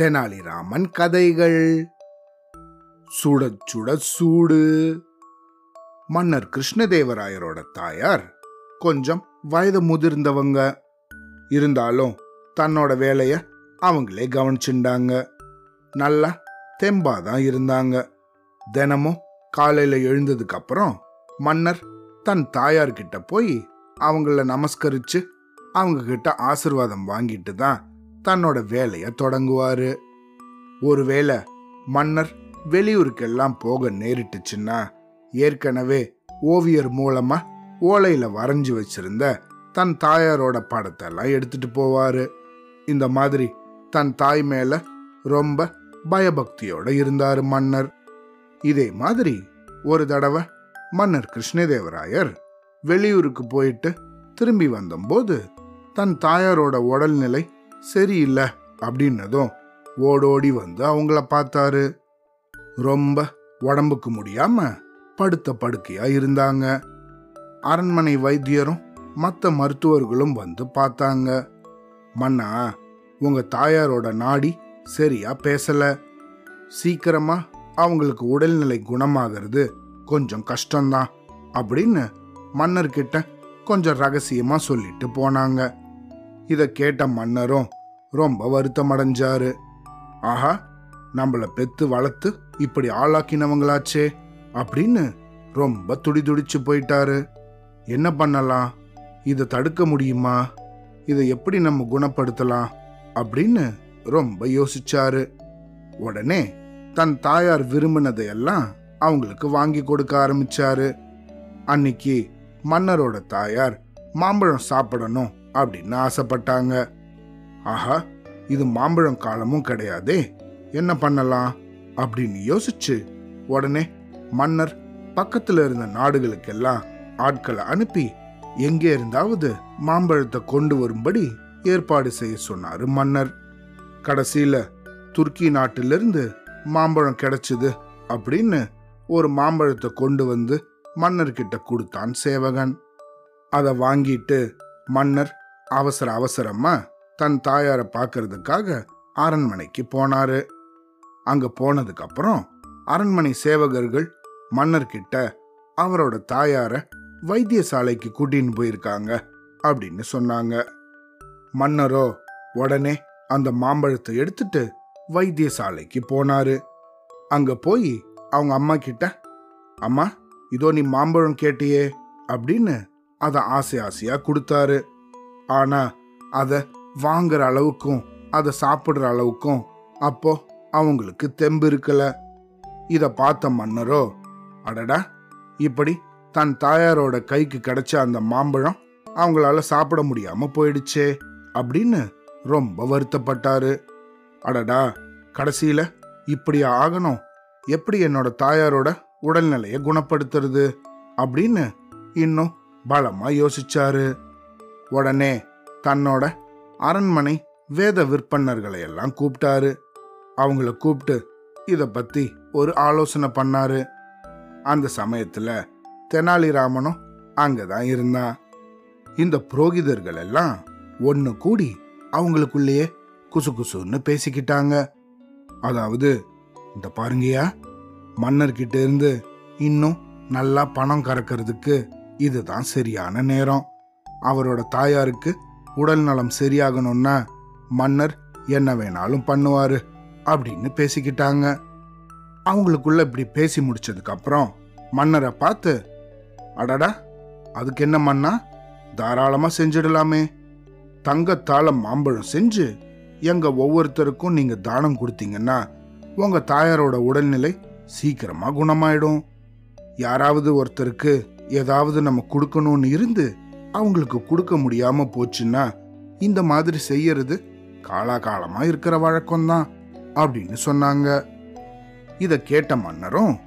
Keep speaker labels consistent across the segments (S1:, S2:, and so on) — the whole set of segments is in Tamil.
S1: தெனாலிராமன் கதைகள். சுட சுட சூடு. மன்னர் கிருஷ்ணதேவராயரோட தாயார் கொஞ்சம் வயது முதிர்ந்தவங்க. இருந்தாலும் தன்னோட வேலைய அவங்களே கவனிச்சுண்டாங்க. நல்லா தெம்பா தான் இருந்தாங்க. தினமும் காலையில எழுந்ததுக்கு அப்புறம் மன்னர் தன் தாயார்கிட்ட போய் அவங்கள நமஸ்கரிச்சு அவங்க கிட்ட ஆசிர்வாதம் வாங்கிட்டு தான் தன்னோட வேலையை தொடங்குவாரு. ஒருவேளை மன்னர் வெளியூருக்கெல்லாம் போக நேரிட்டுச்சுன்னா ஏற்கனவே ஓவியர் மூலமா ஓலையில வரைஞ்சி வச்சிருந்த தன் தாயாரோட படத்தை எல்லாம் எடுத்துட்டு போவாரு. இந்த மாதிரி தன் தாய் மேல ரொம்ப பயபக்தியோட இருந்தாரு மன்னர். இதே மாதிரி ஒரு தடவை மன்னர் கிருஷ்ணதேவராயர் வெளியூருக்கு போயிட்டு திரும்பி வந்தபோது தன் தாயாரோட உடல்நிலை சரியில்லை அப்படின்னதும் ஓடோடி வந்து அவங்கள பார்த்தாரு. ரொம்ப உடம்புக்கு முடியாம படுத்த படுக்கையா இருந்தாங்க. அரண்மனை வைத்தியரும் மற்ற மருத்துவர்களும் வந்து பார்த்தாங்க. மன்னா உங்க தாயாரோட நாடி சரியா பேசல. சீக்கிரமா அவங்களுக்கு உடல்நிலை குணமாகிறது கொஞ்சம் கஷ்டம்தான் அப்படின்னு மன்னர்கிட்ட கொஞ்சம் ரகசியமா சொல்லிட்டு போனாங்க. இதை கேட்ட மன்னரும் ரொம்ப வருத்தம் அடைஞ்சாரு ஆஹா நம்மள பெத்து வளர்த்து இப்படி ஆளாக்கினவங்களாச்சே அப்படின்னு ரொம்ப துடி துடிச்சு போயிட்டாரு. என்ன பண்ணலாம்? இதை தடுக்க முடியுமா? இதை எப்படி நம்ம குணப்படுத்தலாம்? அப்படின்னு ரொம்ப யோசிச்சாரு. உடனே தன் தாயார் விரும்பினதையெல்லாம் அவங்களுக்கு வாங்கி கொடுக்க ஆரம்பிச்சாரு. அன்னைக்கு மன்னரோட தாயார் மாம்பழம் சாப்பிடணும் அப்படின்னு ஆசைப்பட்டாங்க. ஆஹா இது மாம்பழம் காலமும் கிடையாதே. என்ன பண்ணலாம்? அப்படின்னு யோசிச்சு உடனே மன்னர் பக்கத்துல இருந்த நாடுகளுக்கெல்லாம் ஆட்களை அனுப்பி எங்கே இருந்தாவது மாம்பழத்தை கொண்டு வரும்படி ஏற்பாடு செய்ய சொன்னாரு மன்னர். கடைசியில துருக்கி நாட்டிலிருந்து மாம்பழம் கிடைச்சது அப்படின்னு ஒரு மாம்பழத்தை கொண்டு வந்து மன்னர்கிட்ட கொடுத்தான் சேவகன். அதை வாங்கிட்டு மன்னர் அவசர அவசரமா தன் தாயாரை பார்க்கறதுக்காக அரண்மனைக்கு போனாரு. அங்க போனதுக்கு அப்புறம் அரண்மனை சேவகர்கள் மன்னர்கிட்ட அவரோட தாயார வைத்தியசாலைக்கு கூட்டின்னு போயிருக்காங்க அப்படின்னு சொன்னாங்க. மன்னரோ உடனே அந்த மாம்பழத்தை எடுத்துட்டு வைத்தியசாலைக்கு போனாரு. அங்க போய் அவங்க அம்மா கிட்ட அம்மா இதோ நீ மாம்பழம் கேட்டியே அப்படின்னு அதை ஆசை ஆசையா கொடுத்தாரு. ஆனா அதை வாங்குற அளவுக்கும் அதை சாப்பிடுற அளவுக்கும் அப்போ அவங்களுக்கு தெம்பு இருக்கல. இத பார்த்த மன்னரோ அடடா இப்படி தன் தாயாரோட கைக்கு கிடைச்ச அந்த மாம்பழம் அவங்களால சாப்பிட முடியாம போயிடுச்சே அப்படின்னு ரொம்ப வருத்தப்பட்டாரு. அடடா கடைசியில இப்படி ஆகணும்? எப்படி என்னோட தாயாரோட உடல்நிலையை குணப்படுத்துறது? அப்படின்னு இன்னும் பலமா யோசிச்சாரு. உடனே தன்னோட அரண்மனை வேத விற்பனர்களை எல்லாம் கூப்பிட்டாரு. அவங்கள கூப்பிட்டு இதை பத்தி ஒரு ஆலோசனை பண்ணாரு. அந்த சமயத்துல தெனாலிராமனும் அங்கதான் இருந்தான் இந்த புரோகிதர்கள் எல்லாம் ஒன்னு கூடி அவங்களுக்குள்ளேயே குசு குசுன்னு பேசிக்கிட்டாங்க. அதாவது இந்த பாருங்கயா மன்னர்கிட்ட இருந்து இன்னும் நல்லா பணம் கறக்கிறதுக்கு இதுதான் சரியான நேரம். அவரோட தாயாருக்கு உடல் நலம் சரியாகணும்னா மன்னர் என்ன வேணாலும் பண்ணுவாரு அப்படின்னு பேசிக்கிட்டாங்க. அவங்களுக்குள்ள இப்படி பேசி முடிச்சதுக்கு அப்புறம் மன்னரை பார்த்து அடடா அதுக்கு என்ன மன்னா? தாராளமா செஞ்சிடலாமே. தங்கத்தால மாம்பழம் செஞ்சு எங்க ஒவ்வொருத்தருக்கும் நீங்க தானம் கொடுத்தீங்கன்னா உங்க தாயாரோட உடல்நிலை சீக்கிரமா குணமாயிடும். யாராவது ஒருத்தருக்கு ஏதாவது நம்ம கொடுக்கணும்னு இருந்து அவங்களுக்கு கொடுக்க முடியாம போச்சுன்னா இந்த மாதிரி செய்யறது காலாகாலமா இருக்கிற வழக்கம்தான் அப்படின்னு சொன்னாங்க. இத கேட்ட மன்னரும்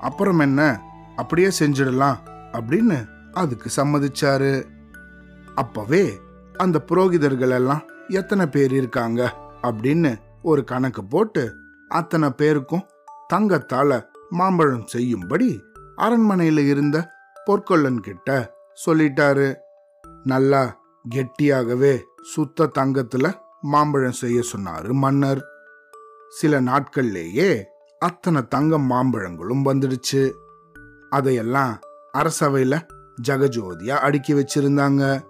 S1: அப்புறம் என்ன? அப்படியே செஞ்சிடலாம் அப்படின்னு அதுக்கு சம்மதிச்சாரு. அப்பவே அந்த புரோகிதர்கள் எல்லாம் எத்தனை பேர் இருக்காங்க? அப்படின்னு ஒரு கணக்கு போட்டு அத்தனை பேருக்கும் தங்கத்தால மாம்பழம் செய்யும்படி அரண்மனையில இருந்த பொற்கொள்ளன் கிட்ட சொல்லிட்டாரு. நல்லா கெட்டியாகவே சுத்த தங்கத்துல மாம்பழம் செய்ய சொன்னாரு மன்னர். சில நாட்கள்லேயே அத்தனை தங்க மாம்பழங்களும் வந்துடுச்சு. அதையெல்லாம் அரசவையில ஜெகஜோதியா அடுக்கி வச்சிருந்தாங்க.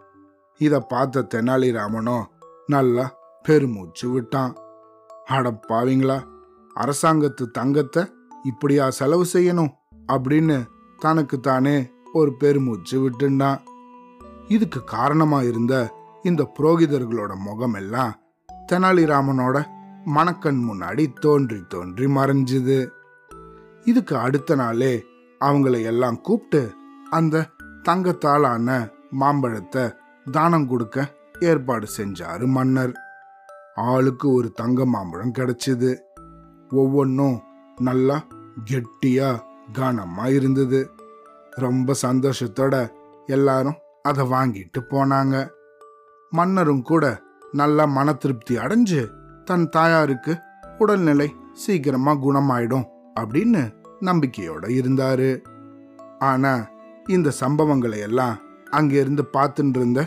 S1: இத பார்த்த தெனாலிராமனும் நல்லா பெருமூச்சு விட்டான். அடப்பாவீங்களா அரசாங்கத்து தங்கத்தை இப்படியா செலவு செய்யணும் அப்படின்னு தனக்கு தானே ஒரு பெருமூச்சு விட்டுண்டான் இதுக்கு காரணமா இருந்த இந்த புரோகிதர்களோட முகம் எல்லாம் தெனாலிராமனோட மணக்கண் முன்னாடி தோன்றி தோன்றி மறைஞ்சுது. இதுக்கு அடுத்த நாளே அவங்கள எல்லாம் கூப்பிட்டு அந்த தங்கத்தாலான மாம்பழத்தை தானம் கொடுக்க ஏற்பாடு செஞ்சாரு மன்னர். ஆளுக்கு ஒரு தங்க மாம்பழம் கிடைச்சிது. ஒவ்வொன்றும் நல்லா கெட்டியா கனமா இருந்தது. ரொம்ப சந்தோஷத்தோட எல்லாரும் அதை வாங்கிட்டு போனாங்க. மன்னரும் கூட நல்லா மன திருப்தி அடைஞ்சு தன் தாயாருக்கு உடல்நிலை சீக்கிரமா குணமாயிடும் அப்படின்னு நம்பிக்கையோட இருந்தாரு. ஆனா இந்த சம்பவங்களை எல்லாம் அங்கிருந்து பார்த்துட்டு இருந்த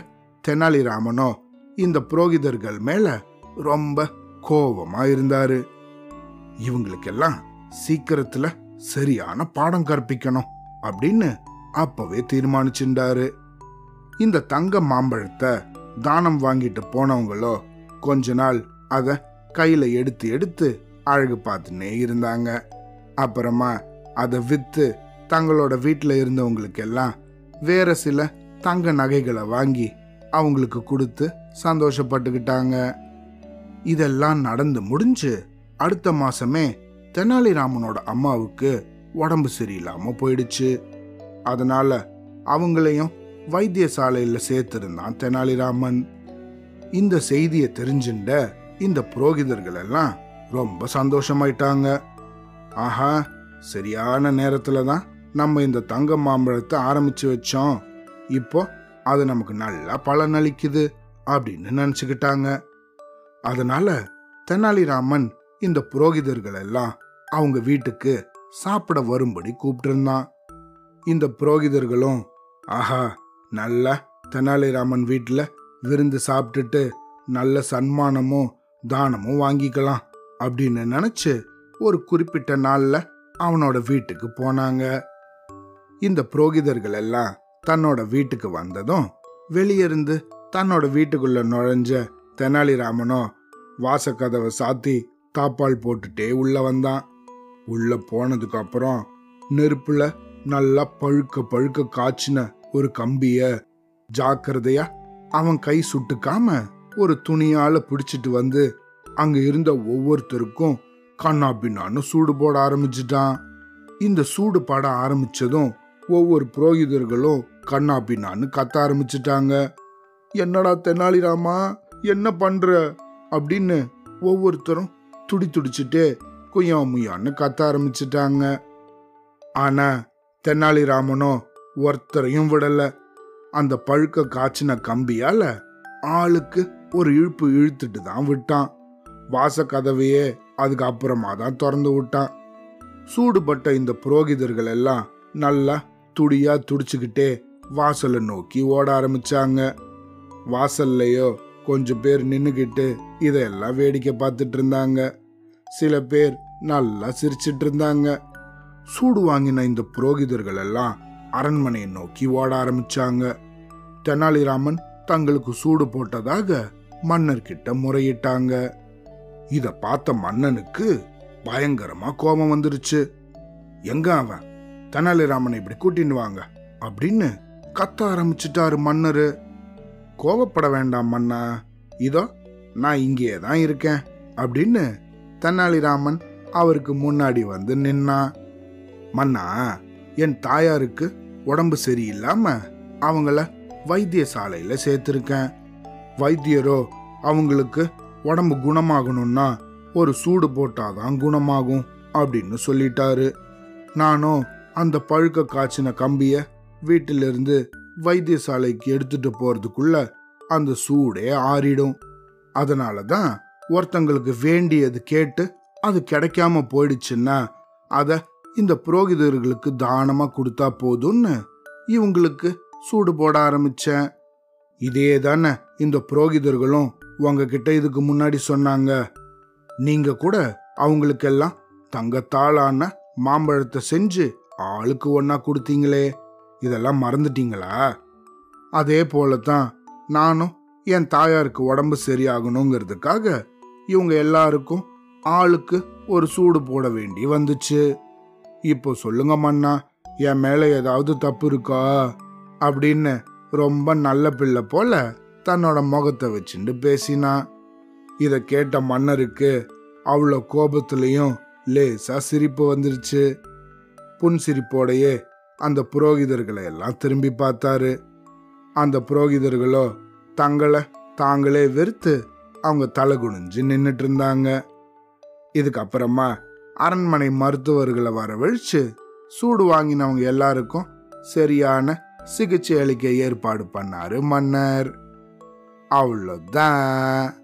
S1: தெனாலிராமனோ இந்த புரோகிதர்கள் மேல ரொம்ப கோபமா இருந்தாரு. இவங்களுக்கெல்லாம் சீக்கிரத்துல சரியான பாடம் கற்பிக்கணும். அப்படின்னு அப்பவே தீர்மானிச்சுட்டாரு இந்த தங்க மாம்பழத்தை தானம் வாங்கிட்டு போனவங்களோ கொஞ்ச நாள் அத கையில எடுத்து எடுத்து அழகு பார்த்துனே இருந்தாங்க. அப்புறமா அதை வித்து தங்களோட வீட்டில் இருந்தவங்களுக்கெல்லாம் வேற சில தங்க நகைகளை வாங்கி அவங்களுக்கு கொடுத்து சந்தோஷப்பட்டுக்கிட்டாங்க. இதெல்லாம் நடந்து முடிஞ்சு அடுத்த மாசமே தெனாலிராமனோட அம்மாவுக்கு உடம்பு சரியில்லாமல் போயிடுச்சு. அதனால அவங்களையும் வைத்தியசாலையில் சேர்த்திருந்தான் தெனாலிராமன். இந்த செய்தியை தெரிஞ்சுண்ட இந்த புரோகிதர்கள் எல்லாம் ரொம்ப சந்தோஷமாயிட்டாங்க. ஆஹா சரியான நேரத்தில் தான் நம்ம இந்த தங்க மாம்பழத்தை ஆரம்பிச்சு வச்சோம். இப்போ அது நமக்கு நல்லா பலனளிக்குது அப்படின்னு நினச்சிக்கிட்டாங்க. அதனால தெனாலிராமன் இந்த புரோகிதர்கள் எல்லாம் அவங்க வீட்டுக்கு சாப்பிட வரும்படி கூப்பிட்டிருந்தான். இந்த புரோகிதர்களும் ஆஹா நல்ல தெனாலிராமன் வீட்டில் விருந்து சாப்பிட்டுட்டு நல்ல சன்மானமும் தானமும் வாங்கிக்கலாம் அப்படின்னு நினைச்சு ஒரு குறிப்பிட்ட நாளில் அவனோட வீட்டுக்கு போனாங்க. இந்த புரோகிதர்கள் எல்லாம் தன்னோட வீட்டுக்கு வந்ததும் வெளியிருந்து தன்னோட வீட்டுக்குள்ள நுழைஞ்ச தெனாலிராமனோ வாசக்கதவை சாத்தி தாப்பால் போட்டுட்டே உள்ள வந்தான். உள்ள போனதுக்கு அப்புறம் நெருப்புல நல்லா பழுக்க பழுக்க காய்ச்சின ஒரு கம்பிய ஜாக்கிரதையா அவன் கை சுட்டுக்காம ஒரு துணியால பிடிச்சிட்டு வந்து அங்க இருந்த ஒவ்வொருத்தருக்கும் கண்ணா பின்னான்னு சூடு போட ஆரம்பிச்சிட்டான். இந்த சூடு பட ஆரம்பிச்சதும் ஒவ்வொரு புரோகிதர்களும் கண்ணா பின்னான்னு கத்த ஆரம்பிச்சிட்டாங்க. என்னடா தெனாலிராமா என்ன பண்ற? அப்படின்னு ஒவ்வொருத்தரும் துடி துடிச்சுட்டு குய்யா முய்யான்னு கத்த ஆரம்பிச்சிட்டாங்க. ஆனா தெனாலிராமனோ ஒருத்தரையும் விடல. அந்த பழுக்க காய்ச்சின கம்பியால ஆளுக்கு ஒரு இழுப்பு இழுத்துட்டு தான் விட்டான். வாச கதவையே அதுக்கு அப்புறமா தான் திறந்து விட்டான். சூடுபட்ட இந்த புரோகிதர்கள் எல்லாம் நல்லா துடியா துடிச்சுக்கிட்டே வாசலை நோக்கி ஓட ஆரம்பிச்சாங்க. வாசல்லையோ கொஞ்சம் பேர் நின்னுக்கிட்டு இதையெல்லாம் வேடிக்கை பார்த்துட்டு இருந்தாங்க. சில பேர் நல்லா சிரிச்சிட்டு இருந்தாங்க சூடு வாங்கின இந்த புரோகிதர்கள் எல்லாம் அரண்மனையை நோக்கி ஓட ஆரம்பிச்சாங்க. தெனாலிராமன் தங்களுக்கு சூடு போட்டதாக மன்னர்கிட்ட முறையிட்டாங்க. இத பார்த்த மன்னனுக்கு பயங்கரமா கோபம் வந்துருச்சு. எங்க அவன்? தெனாலிராமனை இப்படி கூட்டின்னு வாங்க அப்படின்னு கத்த ஆரம்பிச்சிட்டாரு மன்னர். கோவப்பட வேண்டாம் மன்னா. இதோ நான் இங்கேயே தான் இருக்கேன் அப்படின்னு தெனாலிராமன் அவருக்கு முன்னாடி வந்து நின்னா மன்னா என் தாயாருக்கு உடம்பு சரியில்லாம அவங்கள வைத்தியசாலையில் சேர்த்துருக்கேன். வைத்தியரோ அவங்களுக்கு உடம்பு குணமாகணும்னா ஒரு சூடு போட்டாதான் குணமாகும் அப்படின்னு சொல்லிட்டாரு. நானும் அந்த பழுக்க காய்ச்சின கம்பிய வீட்டிலிருந்து வைத்தியசாலைக்கு எடுத்துட்டு போறதுக்குள்ள அந்த சூடே ஆறிடும். அதனால தான் ஒருத்தங்களுக்கு வேண்டியது கேட்டு அது கிடைக்காம போயிடுச்சுன்னா அதை இந்த புரோகிதர்களுக்கு தானமா கொடுத்தா போதும்னு இவங்களுக்கு சூடு போட ஆரம்பிச்சேன். இதே தானே இந்த புரோகிதர்களும் உங்ககிட்ட இதுக்கு முன்னாடி சொன்னாங்க. நீங்க கூட அவங்களுக்கெல்லாம் தங்கத்தாளான மாம்பழத்தை செஞ்சு ஆளுக்கு ஒன்னா கொடுத்தீங்களே இதெல்லாம் மறந்துட்டீங்களா? அதே போல தான் நானும் என் தாயாருக்கு உடம்பு சரியாகணுங்கிறதுக்காக இவங்க எல்லாருக்கும் ஆளுக்கு ஒரு சூடு போட வேண்டி வந்துச்சு. இப்போ சொல்லுங்க மன்னா என் மேல ஏதாவது தப்பு இருக்கா? அப்படின்னு ரொம்ப நல்ல பிள்ளை போல தன்னோட முகத்தை வச்சுட்டு பேசினா. இதை கேட்ட மன்னருக்கு அவ்வளோ கோபத்திலையும் லேசா சிரிப்பு வந்துருச்சு. புன் சிரிப்போடையே அந்த புரோகிதர்களை எல்லாம் திரும்பி பார்த்தாரு. அந்த புரோகிதர்களோ தங்களை தாங்களே வெறுத்து அவங்க தலை குனிஞ்சு நின்றுட்டு இருந்தாங்க இதுக்கப்புறமா அரண்மனை மருத்துவர்களை வரவழைச்சு சூடு வாங்கினவங்க எல்லாருக்கும் சரியான சிகிச்சை அளிக்க ஏற்பாடு பண்ணாரு மன்னர். அவ்வளோதான்